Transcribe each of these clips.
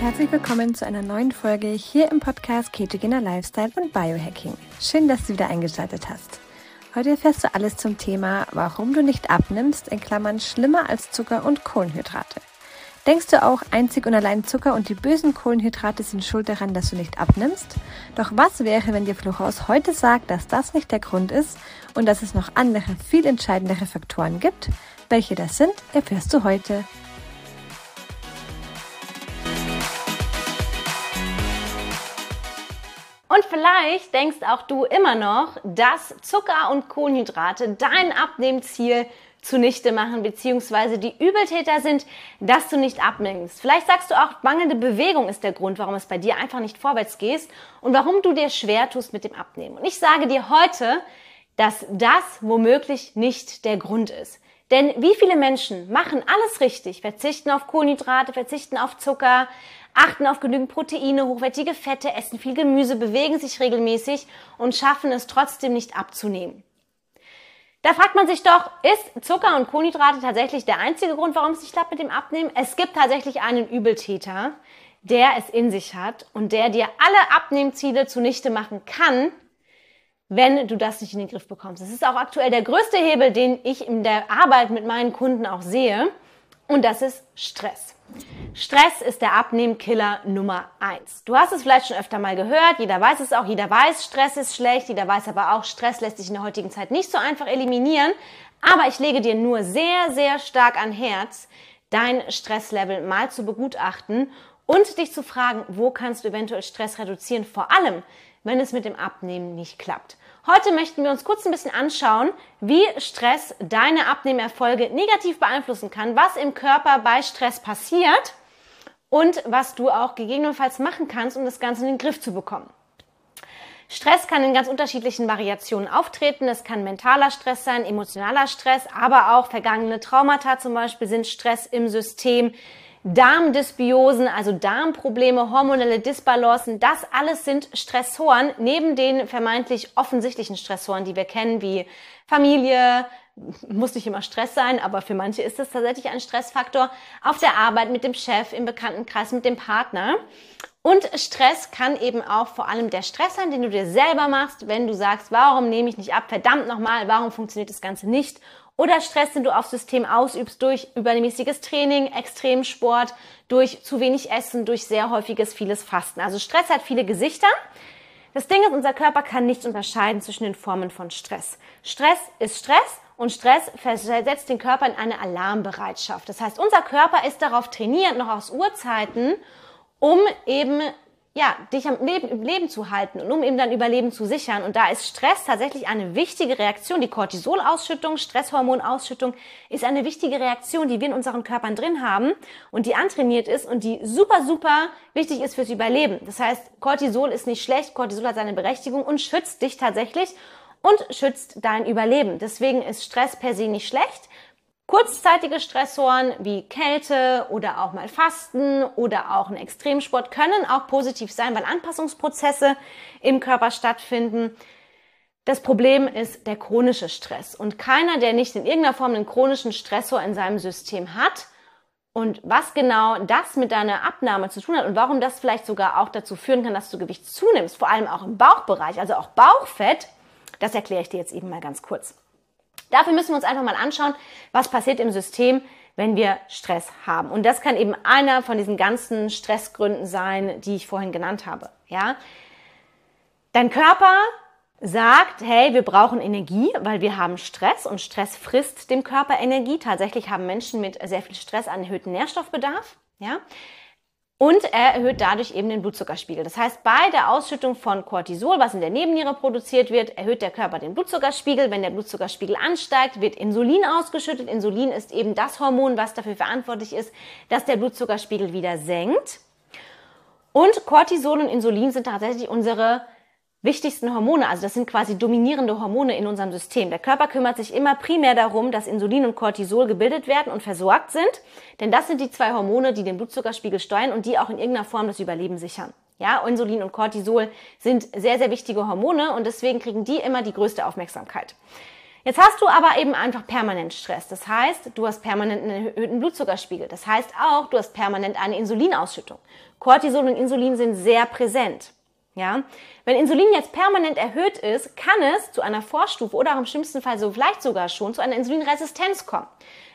Herzlich willkommen zu einer neuen Folge hier im Podcast Ketogener Lifestyle und Biohacking. Schön, dass du wieder eingeschaltet hast. Heute erfährst du alles zum Thema, warum du nicht abnimmst, in Klammern schlimmer als Zucker und Kohlenhydrate. Denkst du auch, einzig und allein Zucker und die bösen Kohlenhydrate sind schuld daran, dass du nicht abnimmst? Doch was wäre, wenn dir Fluchhaus heute sagt, dass das nicht der Grund ist und dass es noch andere, viel entscheidendere Faktoren gibt? Welche das sind, erfährst du heute. Und vielleicht denkst auch du immer noch, dass Zucker und Kohlenhydrate dein Abnehmziel zunichte machen, beziehungsweise die Übeltäter sind, dass du nicht abnimmst. Vielleicht sagst du auch, mangelnde Bewegung ist der Grund, warum es bei dir einfach nicht vorwärts gehst und warum du dir schwer tust mit dem Abnehmen. Und ich sage dir heute, dass das womöglich nicht der Grund ist. Denn wie viele Menschen machen alles richtig, verzichten auf Kohlenhydrate, verzichten auf Zucker, achten auf genügend Proteine, hochwertige Fette, essen viel Gemüse, bewegen sich regelmäßig und schaffen es trotzdem nicht abzunehmen. Da fragt man sich doch, ist Zucker und Kohlenhydrate tatsächlich der einzige Grund, warum es nicht klappt mit dem Abnehmen? Es gibt tatsächlich einen Übeltäter, der es in sich hat und der dir alle Abnehmziele zunichte machen kann, wenn du das nicht in den Griff bekommst. Das ist auch aktuell der größte Hebel, den ich in der Arbeit mit meinen Kunden auch sehe. Und das ist Stress. Stress ist der Abnehmkiller Nummer eins. Du hast es vielleicht schon öfter mal gehört, jeder weiß es auch, jeder weiß, Stress ist schlecht, jeder weiß aber auch, Stress lässt sich in der heutigen Zeit nicht so einfach eliminieren. Aber ich lege dir nur sehr, sehr stark an Herz, dein Stresslevel mal zu begutachten und dich zu fragen, wo kannst du eventuell Stress reduzieren, vor allem, wenn es mit dem Abnehmen nicht klappt. Heute möchten wir uns kurz ein bisschen anschauen, wie Stress deine Abnehmerfolge negativ beeinflussen kann, was im Körper bei Stress passiert und was du auch gegebenenfalls machen kannst, um das Ganze in den Griff zu bekommen. Stress kann in ganz unterschiedlichen Variationen auftreten. Es kann mentaler Stress sein, emotionaler Stress, aber auch vergangene Traumata zum Beispiel sind Stress im System. Darmdysbiosen, also Darmprobleme, hormonelle Disbalancen, das alles sind Stressoren, neben den vermeintlich offensichtlichen Stressoren, die wir kennen, wie Familie, muss nicht immer Stress sein, aber für manche ist es tatsächlich ein Stressfaktor, auf der Arbeit, mit dem Chef, im Bekanntenkreis, mit dem Partner. Und Stress kann eben auch vor allem der Stress sein, den du dir selber machst, wenn du sagst, warum nehme ich nicht ab, verdammt nochmal, warum funktioniert das Ganze nicht oder Stress, den du aufs System ausübst durch übermäßiges Training, Extremsport, durch zu wenig Essen, durch sehr häufiges, vieles Fasten. Also Stress hat viele Gesichter. Das Ding ist, unser Körper kann nicht unterscheiden zwischen den Formen von Stress. Stress ist Stress und Stress versetzt den Körper in eine Alarmbereitschaft. Das heißt, unser Körper ist darauf trainiert, noch aus Urzeiten, um eben ja, dich am Leben, im Leben zu halten und um eben dein Überleben zu sichern. Und da ist Stress tatsächlich eine wichtige Reaktion. Die Cortisolausschüttung, Stresshormonausschüttung ist eine wichtige Reaktion, die wir in unseren Körpern drin haben und die antrainiert ist und die super, super wichtig ist fürs Überleben. Das heißt, Cortisol ist nicht schlecht, Cortisol hat seine Berechtigung und schützt dich tatsächlich und schützt dein Überleben. Deswegen ist Stress per se nicht schlecht. Kurzzeitige Stressoren wie Kälte oder auch mal Fasten oder auch ein Extremsport können auch positiv sein, weil Anpassungsprozesse im Körper stattfinden. Das Problem ist der chronische Stress. Und keiner, der nicht in irgendeiner Form einen chronischen Stressor in seinem System hat und was genau das mit deiner Abnahme zu tun hat und warum das vielleicht sogar auch dazu führen kann, dass du Gewicht zunimmst, vor allem auch im Bauchbereich, also auch Bauchfett, das erkläre ich dir jetzt eben mal ganz kurz. Dafür müssen wir uns einfach mal anschauen, was passiert im System, wenn wir Stress haben. Und das kann eben einer von diesen ganzen Stressgründen sein, die ich vorhin genannt habe. Ja? Dein Körper sagt, hey, wir brauchen Energie, weil wir haben Stress und Stress frisst dem Körper Energie. Tatsächlich haben Menschen mit sehr viel Stress einen erhöhten Nährstoffbedarf. Ja? Und er erhöht dadurch eben den Blutzuckerspiegel. Das heißt, bei der Ausschüttung von Cortisol, was in der Nebenniere produziert wird, erhöht der Körper den Blutzuckerspiegel. Wenn der Blutzuckerspiegel ansteigt, wird Insulin ausgeschüttet. Insulin ist eben das Hormon, was dafür verantwortlich ist, dass der Blutzuckerspiegel wieder senkt. Und Cortisol und Insulin sind tatsächlich unsere wichtigsten Hormone, also das sind quasi dominierende Hormone in unserem System. Der Körper kümmert sich immer primär darum, dass Insulin und Cortisol gebildet werden und versorgt sind, denn das sind die zwei Hormone, die den Blutzuckerspiegel steuern und die auch in irgendeiner Form das Überleben sichern. Ja, Insulin und Cortisol sind sehr, sehr wichtige Hormone und deswegen kriegen die immer die größte Aufmerksamkeit. Jetzt hast du aber eben einfach permanent Stress. Das heißt, du hast permanent einen erhöhten Blutzuckerspiegel. Das heißt auch, du hast permanent eine Insulinausschüttung. Cortisol und Insulin sind sehr präsent. Ja? Wenn Insulin jetzt permanent erhöht ist, kann es zu einer Vorstufe oder auch im schlimmsten Fall so vielleicht sogar schon zu einer Insulinresistenz kommen.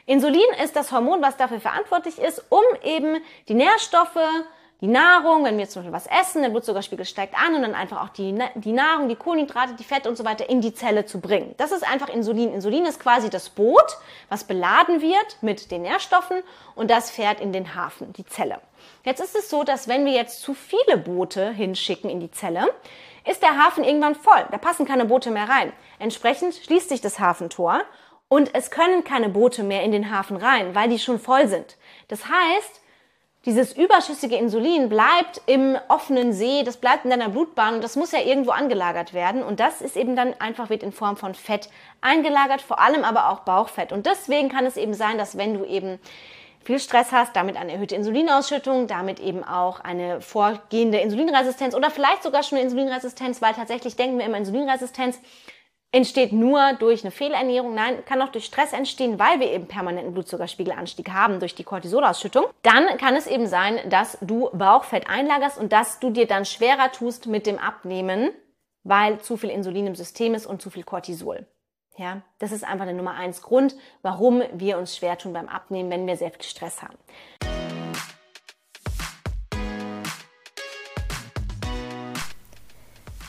Insulin ist das Hormon, was dafür verantwortlich ist, um eben die Nährstoffe, die Nahrung, wenn wir zum Beispiel was essen, der Blutzuckerspiegel steigt an und dann einfach auch die, die Nahrung, die Kohlenhydrate, die Fette und so weiter in die Zelle zu bringen. Das ist einfach Insulin. Insulin ist quasi das Boot, was beladen wird mit den Nährstoffen und das fährt in den Hafen, die Zelle. Jetzt ist es so, dass wenn wir jetzt zu viele Boote hinschicken in die Zelle, ist der Hafen irgendwann voll. Da passen keine Boote mehr rein. Entsprechend schließt sich das Hafentor und es können keine Boote mehr in den Hafen rein, weil die schon voll sind. Das heißt, dieses überschüssige Insulin bleibt im offenen See, das bleibt in deiner Blutbahn und das muss ja irgendwo angelagert werden. Und das ist eben dann einfach wird in Form von Fett eingelagert, vor allem aber auch Bauchfett. Und deswegen kann es eben sein, dass wenn du eben viel Stress hast, damit eine erhöhte Insulinausschüttung, damit eben auch eine vorgehende Insulinresistenz oder vielleicht sogar schon eine Insulinresistenz, weil tatsächlich denken wir immer Insulinresistenz entsteht nur durch eine Fehlernährung, nein, kann auch durch Stress entstehen, weil wir eben permanenten Blutzuckerspiegelanstieg haben durch die Cortisolausschüttung. Dann kann es eben sein, dass du Bauchfett einlagerst und dass du dir dann schwerer tust mit dem Abnehmen, weil zu viel Insulin im System ist und zu viel Cortisol. Ja, das ist einfach der Nummer eins Grund, warum wir uns schwer tun beim Abnehmen, wenn wir sehr viel Stress haben.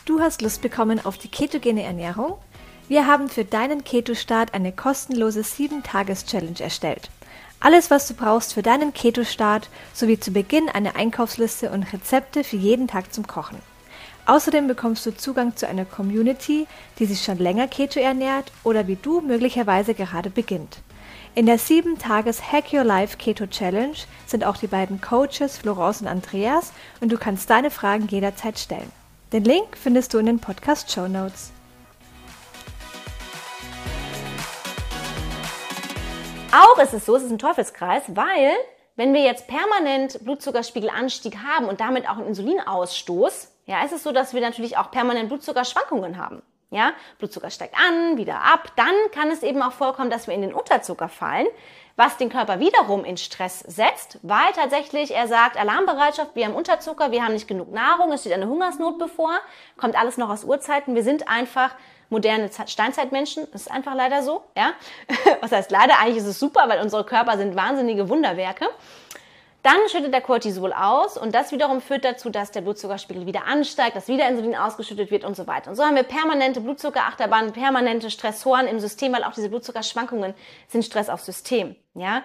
Du hast Lust bekommen auf die ketogene Ernährung? Wir haben für deinen Keto-Start eine kostenlose 7-Tages-Challenge erstellt. Alles, was du brauchst für deinen Keto-Start, sowie zu Beginn eine Einkaufsliste und Rezepte für jeden Tag zum Kochen. Außerdem bekommst du Zugang zu einer Community, die sich schon länger Keto ernährt oder wie du möglicherweise gerade beginnt. In der 7-Tages Hack Your Life Keto Challenge sind auch die beiden Coaches Florence und Andreas und du kannst deine Fragen jederzeit stellen. Den Link findest du in den Podcast Show Notes. Auch ist es so, es ist ein Teufelskreis, weil wenn wir jetzt permanent Blutzuckerspiegelanstieg haben und damit auch einen Insulinausstoß, ja, ist es so, dass wir natürlich auch permanent Blutzuckerschwankungen haben. Ja, Blutzucker steigt an, wieder ab. Dann kann es eben auch vorkommen, dass wir in den Unterzucker fallen, was den Körper wiederum in Stress setzt, weil tatsächlich er sagt, Alarmbereitschaft, wir haben Unterzucker, wir haben nicht genug Nahrung, es steht eine Hungersnot bevor, kommt alles noch aus Urzeiten. Wir sind einfach moderne Steinzeitmenschen. Das ist einfach leider so, ja. Was heißt leider? Eigentlich ist es super, weil unsere Körper sind wahnsinnige Wunderwerke. Dann schüttet der Cortisol aus und das wiederum führt dazu, dass der Blutzuckerspiegel wieder ansteigt, dass wieder Insulin ausgeschüttet wird und so weiter. Und so haben wir permanente Blutzuckerachterbahnen, permanente Stressoren im System, weil auch diese Blutzuckerschwankungen sind Stress aufs System, ja.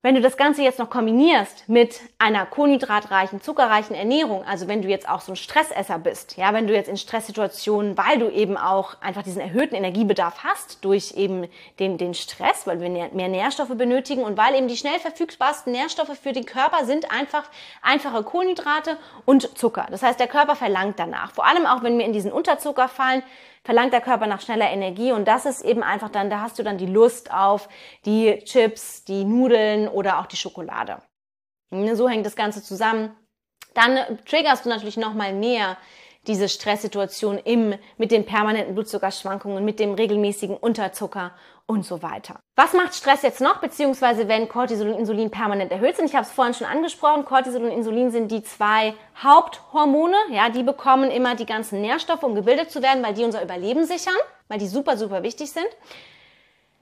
Wenn du das Ganze jetzt noch kombinierst mit einer kohlenhydratreichen, zuckerreichen Ernährung, also wenn du jetzt auch so ein Stressesser bist, ja, wenn du jetzt in Stresssituationen, weil du eben auch einfach diesen erhöhten Energiebedarf hast durch eben den, den Stress, weil wir mehr Nährstoffe benötigen und weil eben die schnell verfügbarsten Nährstoffe für den Körper sind einfach einfache Kohlenhydrate und Zucker. Das heißt, der Körper verlangt danach. Vor allem auch, wenn wir in diesen Unterzucker fallen, verlangt der Körper nach schneller Energie und das ist eben einfach dann, da hast du dann die Lust auf die Chips, die Nudeln oder auch die Schokolade. So hängt das Ganze zusammen. Dann triggerst du natürlich noch mal mehr diese Stresssituation im, mit den permanenten Blutzuckerschwankungen, mit dem regelmäßigen Unterzucker und so weiter. Was macht Stress jetzt noch, beziehungsweise wenn Cortisol und Insulin permanent erhöht sind? Ich habe es vorhin schon angesprochen, Cortisol und Insulin sind die zwei Haupthormone, ja, die bekommen immer die ganzen Nährstoffe, um gebildet zu werden, weil die unser Überleben sichern, weil die super, super wichtig sind.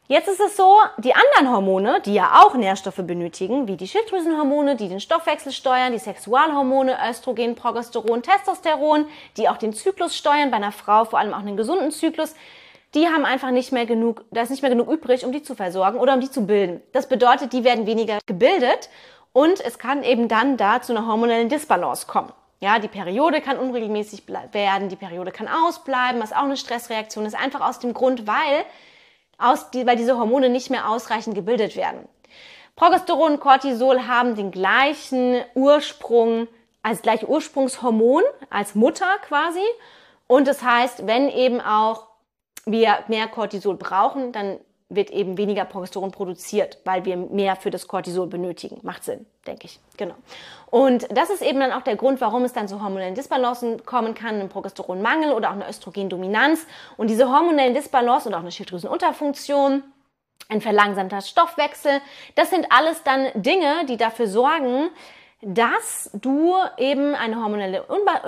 Jetzt ist es so, die anderen Hormone, die ja auch Nährstoffe benötigen, wie die Schilddrüsenhormone, die den Stoffwechsel steuern, die Sexualhormone, Östrogen, Progesteron, Testosteron, die auch den Zyklus steuern, bei einer Frau vor allem auch einen gesunden Zyklus, die haben einfach nicht mehr genug, da ist nicht mehr genug übrig, um die zu versorgen oder um die zu bilden. Das bedeutet, die werden weniger gebildet und es kann eben dann da zu einer hormonellen Disbalance kommen. Ja, die Periode kann unregelmäßig werden, die Periode kann ausbleiben, was auch eine Stressreaktion ist, einfach aus dem Grund, weil, aus, weil diese Hormone nicht mehr ausreichend gebildet werden. Progesteron und Cortisol haben den gleichen Ursprung als gleich Ursprungshormon, als Mutter quasi. Und das heißt, wenn eben auch wir mehr Cortisol brauchen, dann wird eben weniger Progesteron produziert, weil wir mehr für das Cortisol benötigen. Macht Sinn, denke ich. Genau. Und das ist eben dann auch der Grund, warum es dann zu hormonellen Disbalancen kommen kann, einen Progesteronmangel oder auch eine Östrogendominanz. Und diese hormonellen Disbalancen und auch eine Schilddrüsenunterfunktion, ein verlangsamter Stoffwechsel, das sind alles dann Dinge, die dafür sorgen, dass du eben eine hormonelle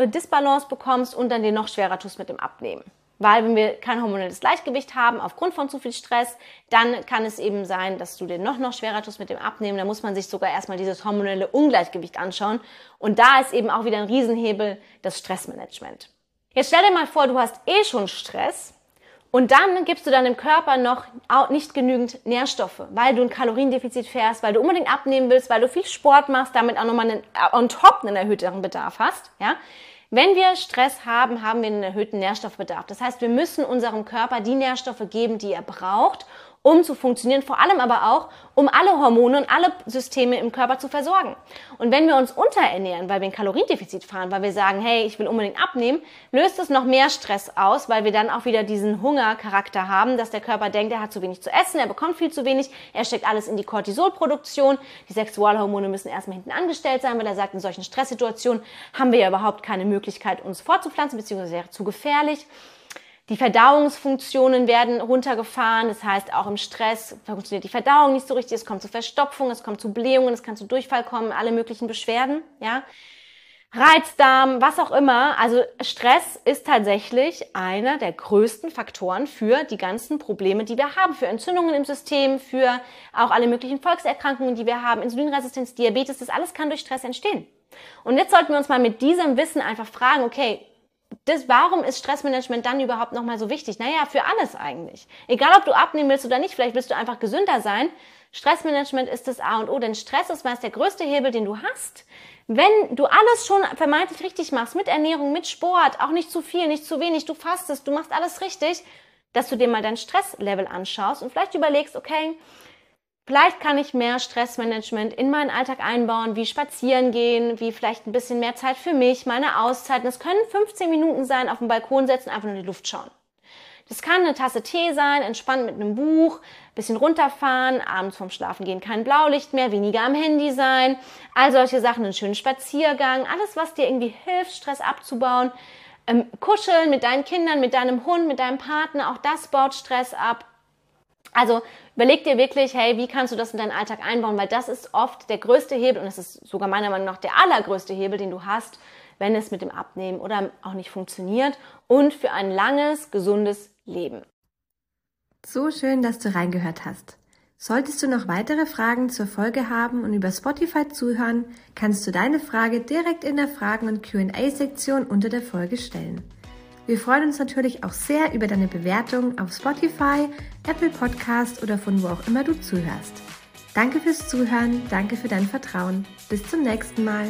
Disbalance bekommst und dann dir noch schwerer tust mit dem Abnehmen. Weil wenn wir kein hormonelles Gleichgewicht haben aufgrund von zu viel Stress, dann kann es eben sein, dass du dir noch, noch schwerer tust mit dem Abnehmen. Da muss man sich sogar erstmal dieses hormonelle Ungleichgewicht anschauen. Und da ist eben auch wieder ein Riesenhebel das Stressmanagement. Jetzt stell dir mal vor, du hast eh schon Stress und dann gibst du deinem Körper noch nicht genügend Nährstoffe, weil du ein Kaloriendefizit fährst, weil du unbedingt abnehmen willst, weil du viel Sport machst, damit auch nochmal einen, on top einen erhöhten Bedarf hast, ja. Wenn wir Stress haben, haben wir einen erhöhten Nährstoffbedarf. Das heißt, wir müssen unserem Körper die Nährstoffe geben, die er braucht, um zu funktionieren, vor allem aber auch, um alle Hormone und alle Systeme im Körper zu versorgen. Und wenn wir uns unterernähren, weil wir ein Kaloriendefizit fahren, weil wir sagen, hey, ich will unbedingt abnehmen, löst es noch mehr Stress aus, weil wir dann auch wieder diesen Hungercharakter haben, dass der Körper denkt, er hat zu wenig zu essen, er bekommt viel zu wenig, er steckt alles in die Cortisolproduktion, die Sexualhormone müssen erstmal hinten angestellt sein, weil er sagt, in solchen Stresssituationen haben wir ja überhaupt keine Möglichkeit, uns fortzupflanzen, beziehungsweise wäre zu gefährlich. Die Verdauungsfunktionen werden runtergefahren, das heißt auch im Stress funktioniert die Verdauung nicht so richtig, es kommt zu Verstopfung, es kommt zu Blähungen, es kann zu Durchfall kommen, alle möglichen Beschwerden, ja. Reizdarm, was auch immer. Also Stress ist tatsächlich einer der größten Faktoren für die ganzen Probleme, die wir haben, für Entzündungen im System, für auch alle möglichen Volkserkrankungen, die wir haben, Insulinresistenz, Diabetes, das alles kann durch Stress entstehen. Und jetzt sollten wir uns mal mit diesem Wissen einfach fragen, okay, das, warum ist Stressmanagement dann überhaupt nochmal so wichtig? Naja, für alles eigentlich. Egal, ob du abnehmen willst oder nicht, vielleicht willst du einfach gesünder sein. Stressmanagement ist das A und O, denn Stress ist meist der größte Hebel, den du hast. Wenn du alles schon vermeintlich richtig machst, mit Ernährung, mit Sport, auch nicht zu viel, nicht zu wenig, du fastest, du machst alles richtig, dass du dir mal dein Stresslevel anschaust und vielleicht überlegst, okay, Vielleicht kann ich mehr Stressmanagement in meinen Alltag einbauen, wie spazieren gehen, wie vielleicht ein bisschen mehr Zeit für mich, meine Auszeiten. Es können 15 Minuten sein, auf dem Balkon setzen, einfach nur in die Luft schauen. Das kann eine Tasse Tee sein, entspannt mit einem Buch, bisschen runterfahren, abends vorm Schlafen gehen kein Blaulicht mehr, weniger am Handy sein, all solche Sachen, einen schönen Spaziergang, alles, was dir irgendwie hilft, Stress abzubauen. Ähm, kuscheln mit deinen Kindern, mit deinem Hund, mit deinem Partner, auch das baut Stress ab. Also überleg dir wirklich, hey, wie kannst du das in deinen Alltag einbauen, weil das ist oft der größte Hebel und es ist sogar meiner Meinung nach der allergrößte Hebel, den du hast, wenn es mit dem Abnehmen oder auch nicht funktioniert und für ein langes, gesundes Leben. So schön, dass du reingehört hast. Solltest du noch weitere Fragen zur Folge haben und über Spotify zuhören, kannst du deine Frage direkt in der Fragen- und QA-Sektion unter der Folge stellen. Wir freuen uns natürlich auch sehr über deine Bewertung auf Spotify, Apple Podcast oder von wo auch immer du zuhörst. Danke fürs Zuhören, danke für dein Vertrauen. Bis zum nächsten Mal.